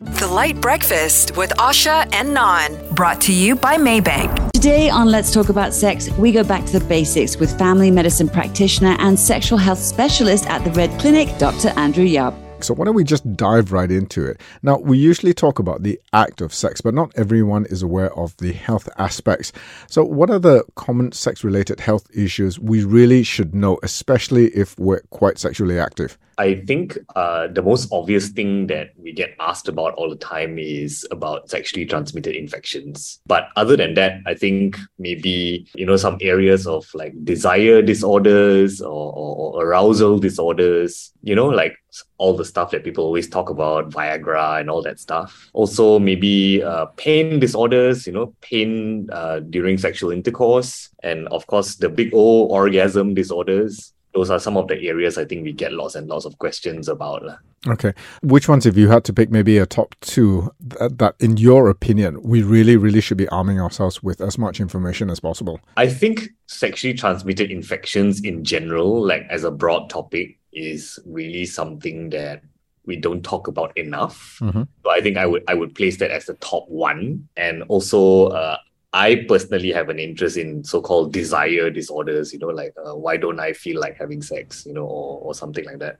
The Lite Breakfast with Asha and Non. Brought to you by Maybank. Today on Let's Talk About Sex, we go back to the basics with family medicine practitioner and sexual health specialist at the Red Clinic, Dr. Andrew Yap. So, why don't we just dive right into it? Now, we usually talk about the act of sex, but not everyone is aware of the health aspects. So, what are the common sex related health issues we really should know, especially if we're quite sexually active? I think uh, the most obvious thing that we get asked about all the time is about sexually transmitted infections. But other than that, I think maybe, you know, some areas of like desire disorders or, or, arousal disorders, you know, like all the stuff that people always talk about, Viagra and all that stuff. Also, maybe uh, pain disorders, you know, pain uh, during sexual intercourse. And of course, the big O orgasm disorders those are some of the areas I think we get lots and lots of questions about. Okay. Which ones, if you had to pick maybe a top two, that, that, in your opinion, we really, really should be arming ourselves with as much information as possible? I think sexually transmitted infections in general, like as a broad topic, is really something that we don't talk about enough. Mm-hmm. So I think I would I would place that as the top one. And also uh, I personally have an interest in so-called desire disorders. You know, like uh, why don't I feel like having sex? You know, or, or something like that.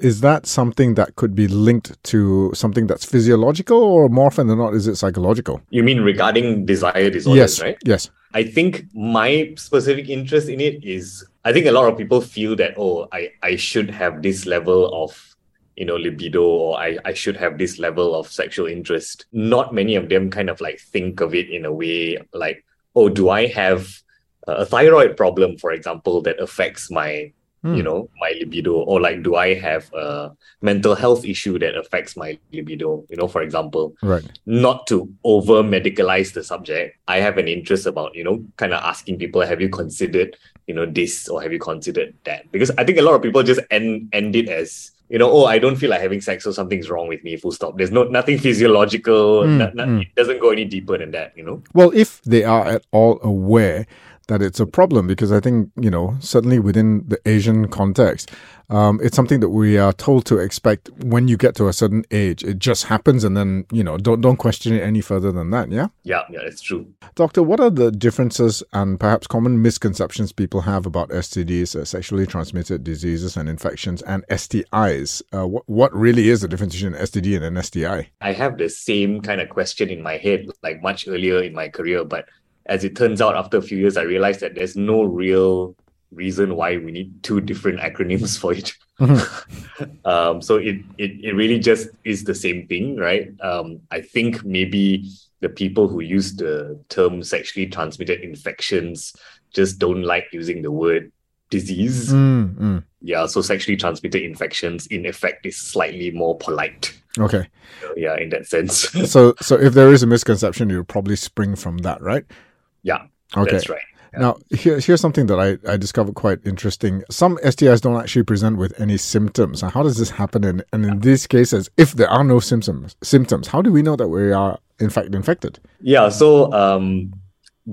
Is that something that could be linked to something that's physiological, or more often than not, is it psychological? You mean regarding desire disorders, yes, right? Yes. I think my specific interest in it is I think a lot of people feel that oh I I should have this level of you know libido or I, I should have this level of sexual interest. Not many of them kind of like think of it in a way like oh do i have a thyroid problem for example that affects my hmm. you know my libido? Or like do i have a mental health issue that affects my libido? You know for example right. not to over medicalize the subject i have an interest about you know kind of asking people have you considered you know this or have you considered that because i think a lot of people just end end it as you know, oh, I don't feel like having sex, so something's wrong with me. Full stop. There's no nothing physiological. Mm, mm. It doesn't go any deeper than that. You know. Well, if they are at all aware that it's a problem because I think, you know, certainly within the Asian context, um, it's something that we are told to expect when you get to a certain age. It just happens and then, you know, don't don't question it any further than that, yeah? Yeah, yeah, it's true. Doctor, what are the differences and perhaps common misconceptions people have about STDs, uh, sexually transmitted diseases and infections, and STIs? Uh, what, what really is the difference between an STD and an STI? I have the same kind of question in my head, like much earlier in my career, but as it turns out, after a few years, I realized that there's no real reason why we need two different acronyms for it. Mm-hmm. um, so it, it it really just is the same thing, right? Um, I think maybe the people who use the term sexually transmitted infections just don't like using the word disease. Mm, Yeah, so sexually transmitted infections in effect is slightly more polite. Okay. yeah, in that sense. so so if there is a misconception, it'll probably spring from that, right? Yeah. Okay. That's right. Yeah. Now, here, here's something that I, I discovered quite interesting. Some STIs don't actually present with any symptoms. Now, how does this happen? In, and in these cases, if there are no symptoms, symptoms, how do we know that we are in fact infected? Yeah. So, um,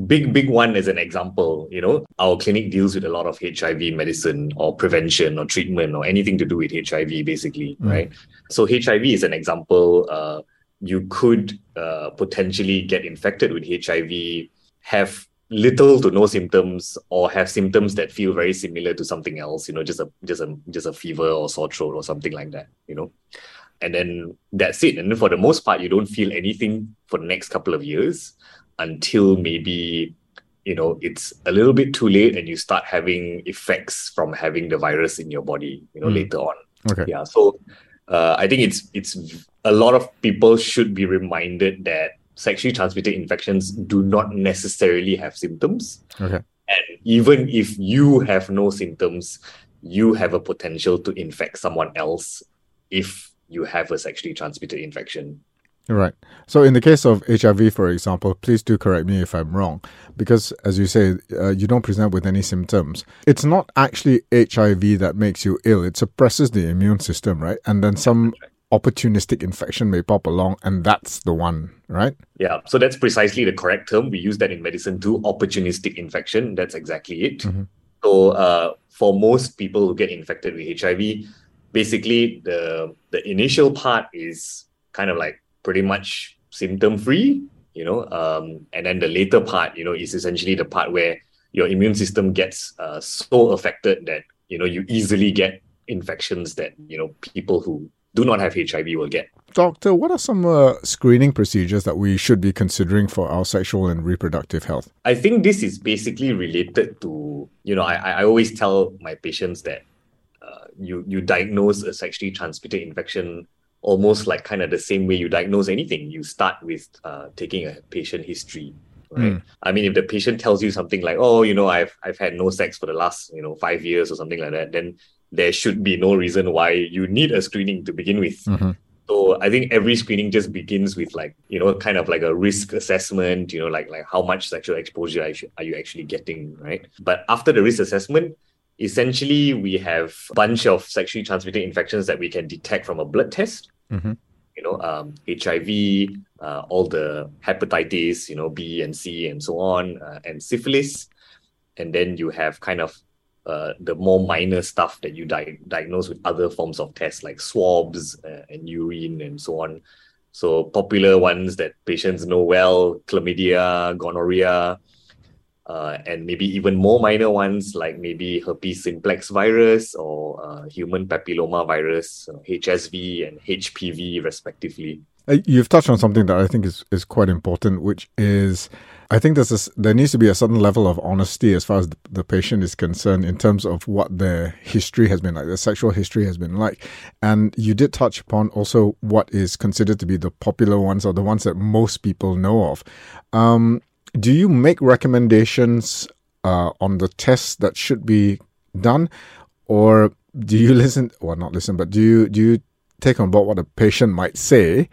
big big one as an example you know our clinic deals with a lot of hiv medicine or prevention or treatment or anything to do with hiv basically mm. right so hiv is an example uh, you could uh, potentially get infected with hiv have little to no symptoms or have symptoms that feel very similar to something else you know just a just a just a fever or sore throat or something like that you know? And then that's it. And then for the most part you don't feel anything for the next couple of years until maybe you know it's a little bit too late and you start having effects from having the virus in your body you know mm. later on. Okay. Yeah so uh, i think it's it's a lot of people should be reminded that sexually transmitted infections do not necessarily have symptoms. Okay. And even if you have no symptoms, you have a potential to infect someone else if you have a sexually transmitted infection. Right. So, in the case of HIV, for example, please do correct me if I'm wrong, because as you say, uh, you don't present with any symptoms. It's not actually HIV that makes you ill, it suppresses the immune system, right? And then some opportunistic infection may pop along, and that's the one, right? Yeah, so that's precisely the correct term. We use that in medicine too opportunistic infection. That's exactly it. Mm-hmm. So, uh, for most people who get infected with HIV, basically the the initial part is kind of like pretty much symptom free, you know, um, and then the later part, you know, is essentially the part where your immune system gets uh, so affected that you know you easily get infections that you know people who do not have HIV will get. Doctor, what are some uh, screening procedures that we should be considering for our sexual and reproductive health? I think this is basically related to, you know, I, I always tell my patients that uh, you, you diagnose a sexually transmitted infection almost like kind of the same way you diagnose anything. You start with uh, taking a patient history. Right. Mm. I mean, if the patient tells you something like, "Oh, you know, I've I've had no sex for the last you know five years" or something like that, then there should be no reason why you need a screening to begin with. Mm-hmm. So I think every screening just begins with like you know kind of like a risk assessment. You know, like like how much sexual exposure are you actually getting, right? But after the risk assessment, essentially we have a bunch of sexually transmitted infections that we can detect from a blood test. Mm-hmm. You know, um, HIV, uh, all the hepatitis, you know, B and C and so on, uh, and syphilis, and then you have kind of uh, the more minor stuff that you di- diagnose with other forms of tests like swabs uh, and urine and so on. So popular ones that patients know well: chlamydia, gonorrhea, uh, and maybe even more minor ones like maybe herpes simplex virus or uh, human papilloma virus, HSV and HPV, respectively. Uh, you've touched on something that I think is, is quite important, which is I think there's a, there needs to be a certain level of honesty as far as the, patient is concerned in terms of what their history has been like, their sexual history has been like. And you did touch upon also what is considered to be the popular ones or the ones that most people know of. Um, do you make recommendations uh, on the tests that should be done, or do you listen? Well, not listen, but do you do you take on board what a patient might say?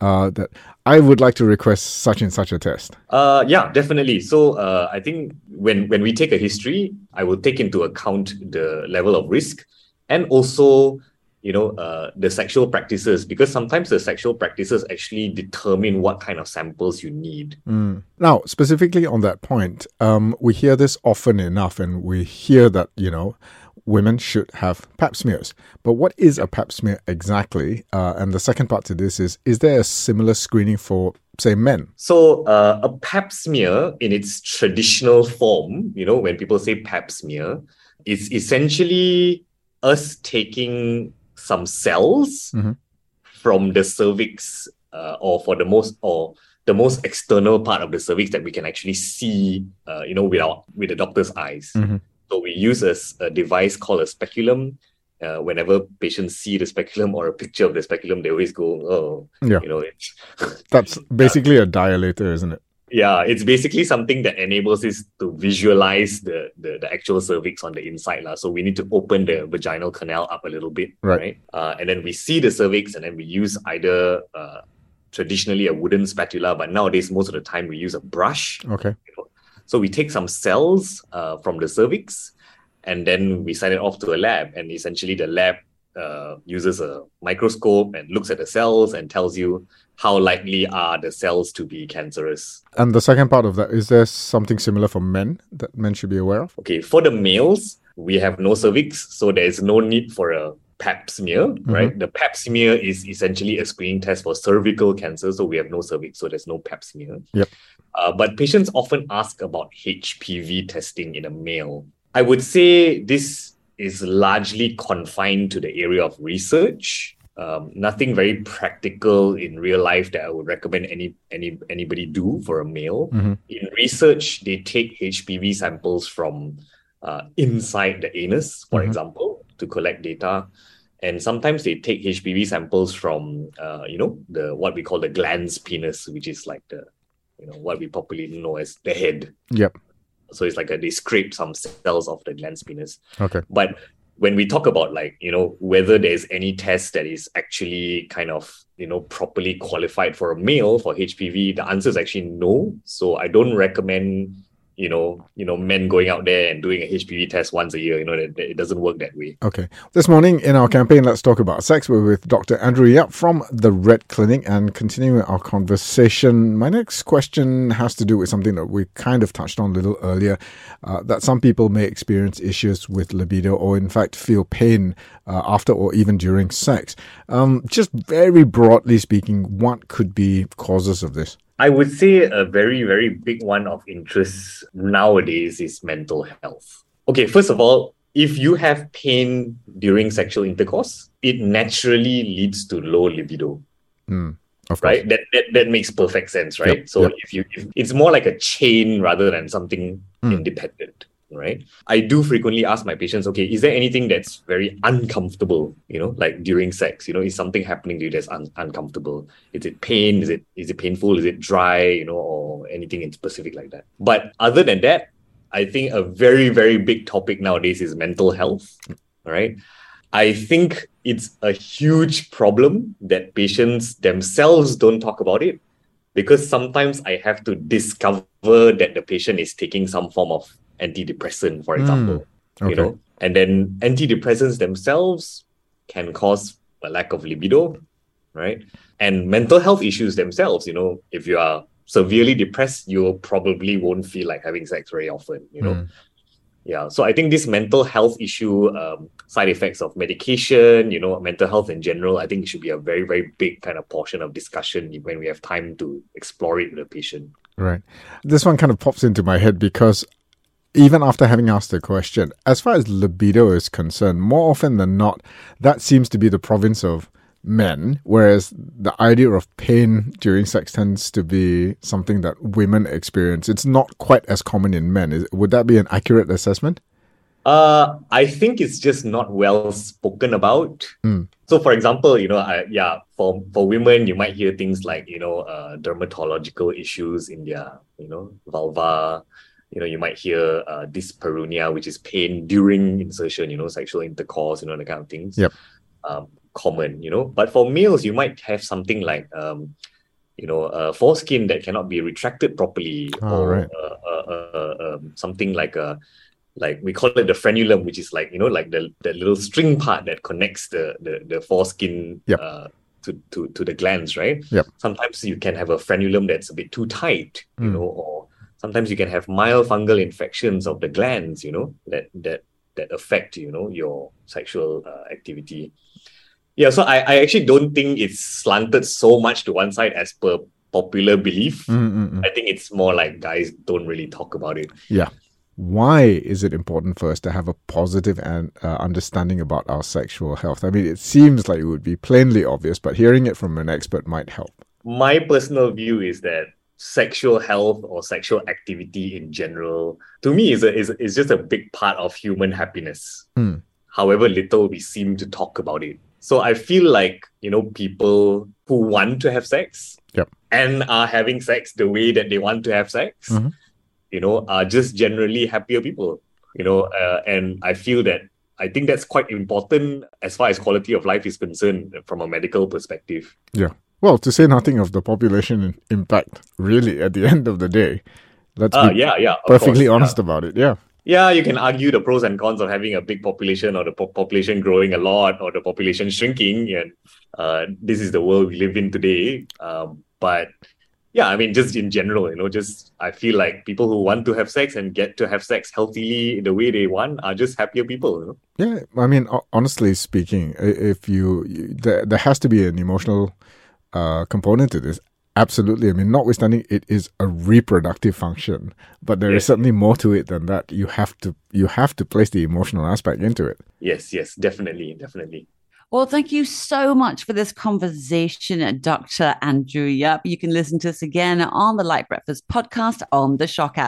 Uh, that I would like to request such and such a test? Uh, yeah, definitely. So uh, I think when when we take a history, I will take into account the level of risk and also you know uh, the sexual practices because sometimes the sexual practices actually determine what kind of samples you need mm. now specifically on that point um, we hear this often enough and we hear that you know women should have pap smears. But what is a pap smear exactly? Uh, and the second part to this is is there a similar screening for, say, men? So, uh, a pap smear in its traditional form, you know, when people say pap smear, is essentially us taking some cells mm-hmm. from the cervix uh, or for the most or the most external part of the cervix that we can actually see, uh, you know, with our with the doctor's eyes. Mm-hmm. So we use a, a device called a speculum. Uh, whenever patients see the speculum or a picture of the speculum, they always go, "Oh, yeah. you know." That's basically a dilator, isn't it? Yeah, it's basically something that enables us to visualize the, the, the actual cervix on the inside. La. So we need to open the vaginal canal up a little bit, right? right? Uh, and then we see the cervix, and then we use either uh, traditionally a wooden spatula, but nowadays most of the time we use a brush. Okay. You know, so we take some cells uh, from the cervix and then we send it off to a lab. And essentially, the lab uh, uses a microscope and looks at the cells and tells you how likely are the cells to be cancerous. And the second part of that, is there something similar for men that men should be aware of? Okay, for the males, we have no cervix, so there is no need for a pap smear, mm-hmm. right? The pap smear is essentially a screening test for cervical cancer, so we have no cervix, so there's no pap smear. Yep. Uh, but patients often ask about HPV testing in a male. I would say this is largely confined to the area of research. Um, nothing very practical in real life that I would recommend any any anybody do for a male. Mm-hmm. In research, they take HPV samples from uh, inside the anus, for mm-hmm. example, to collect data. And sometimes they take HPV samples from, uh, you know, the what we call the glans penis, which is like the, you know, what we popularly know as the head. Yep. So it's like a, they scrape some cells off the glans penis. Okay. But when we talk about like you know whether there's any test that is actually kind of you know properly qualified for a male for HPV, the answer is actually no. So I don't recommend you know, you know, men going out there and doing a HPV test once a year. You know, it doesn't work that way. Okay. This morning in our campaign, let's talk about sex. We're with Dr. Andrew Yap from the Red Clinic and continuing our conversation. My next question has to do with something that we kind of touched on a little earlier. Uh, that some people may experience issues with libido, or in fact feel pain uh, after or even during sex. Um, just very broadly speaking, what could be causes of this? I would say a very, very big one of interest nowadays is mental health. Okay, first of all, if you have pain during sexual intercourse, it naturally leads to low libido. Mm, right? That, that that makes perfect sense, right? Yep, so yep. if you if it's more like a chain rather than something Mm. independent, right? I do frequently ask my patients, okay, is there anything that's very uncomfortable, you know, like during sex? You know, is something happening to you that's un- uncomfortable? Is it pain? Is it is it painful? Is it dry? You know, or anything in specific like that? But other than that, I think a very very big topic nowadays is mental health. right? I think it's a huge problem that patients themselves don't talk about it because sometimes I have to discover that the patient is taking some form of antidepressant, for example, okay. you know, and then antidepressants themselves can cause a lack of libido, right? And mental health issues themselves, you know, if you are severely depressed, you probably won't feel like having sex very often, you know. Mm. Yeah, so I think this mental health issue, um, side effects of medication, you know, mental health in general, I think it should be a very, very big kind of portion of discussion when we have time to explore it with a patient. Right. This one kind of pops into my head because even after having asked the question, as far as libido is concerned, more often than not, that seems to be the province of men, whereas the idea of pain during sex tends to be something that women experience. It's not quite as common in men. Is, would that be an accurate assessment? Uh, I think it's just not well spoken about. Mm. So, for example, you know, I, yeah, for for women, you might hear things like you know, uh, dermatological issues in their you know vulva. You know, you might hear uh, dyspareunia, which is pain during insertion. You know, sexual intercourse. You know, the kind of things. Yep. Um, common. You know, but for males, you might have something like um, you know, uh, foreskin that cannot be retracted properly, Oh, or right. uh, uh, uh, um, something like a like we call it the frenulum, which is like you know like the the little string part that connects the the, the foreskin Yep. uh, to, to to the glans, right? Yep. Sometimes you can have a frenulum that's a bit too tight, you Mm. know, or sometimes you can have mild fungal infections of the glans, you know, that that that affect you know your sexual uh, activity. Yeah, so I, I actually don't think it's slanted so much to one side as per popular belief. Mm, mm, mm. I think it's more like guys don't really talk about it. Yeah. Why is it important for us to have a positive and uh, understanding about our sexual health? I mean, it seems like it would be plainly obvious, but hearing it from an expert might help. my personal view is that sexual health or sexual activity in general, to me, is, a, is, is just a big part of human happiness. Hmm. However little we seem to talk about it. So I feel like, you know, people who want to have sex Yep. and are having sex the way that they want to have sex, Mhm. you know, are just generally happier people, you know, uh, and I feel that I think that's quite important as far as quality of life is concerned from a medical perspective. Yeah. Well, to say nothing of the population impact, really, at the end of the day, let's Uh, be yeah, yeah. perfectly course, honest about it. Yeah. Yeah. yeah, you can argue the pros and cons of having a big population or the po- population growing a lot or the population shrinking. And uh, this is the world we live in today. Um, but yeah, I mean, just in general, you know, just I feel like people who want to have sex and get to have sex healthily the way they want are just happier people. You know? Yeah, I mean, honestly speaking, if you, you there, there has to be an emotional uh, component to this. Absolutely. I mean, notwithstanding, it is a reproductive function, but there is Yes. certainly more to it than that. You have to, you have to place the emotional aspect into it. Yes, yes, definitely, definitely. Well, thank you so much for this conversation, Dr. Andrew Yap. You can listen to us again on the Lite Breakfast podcast on the Syok app.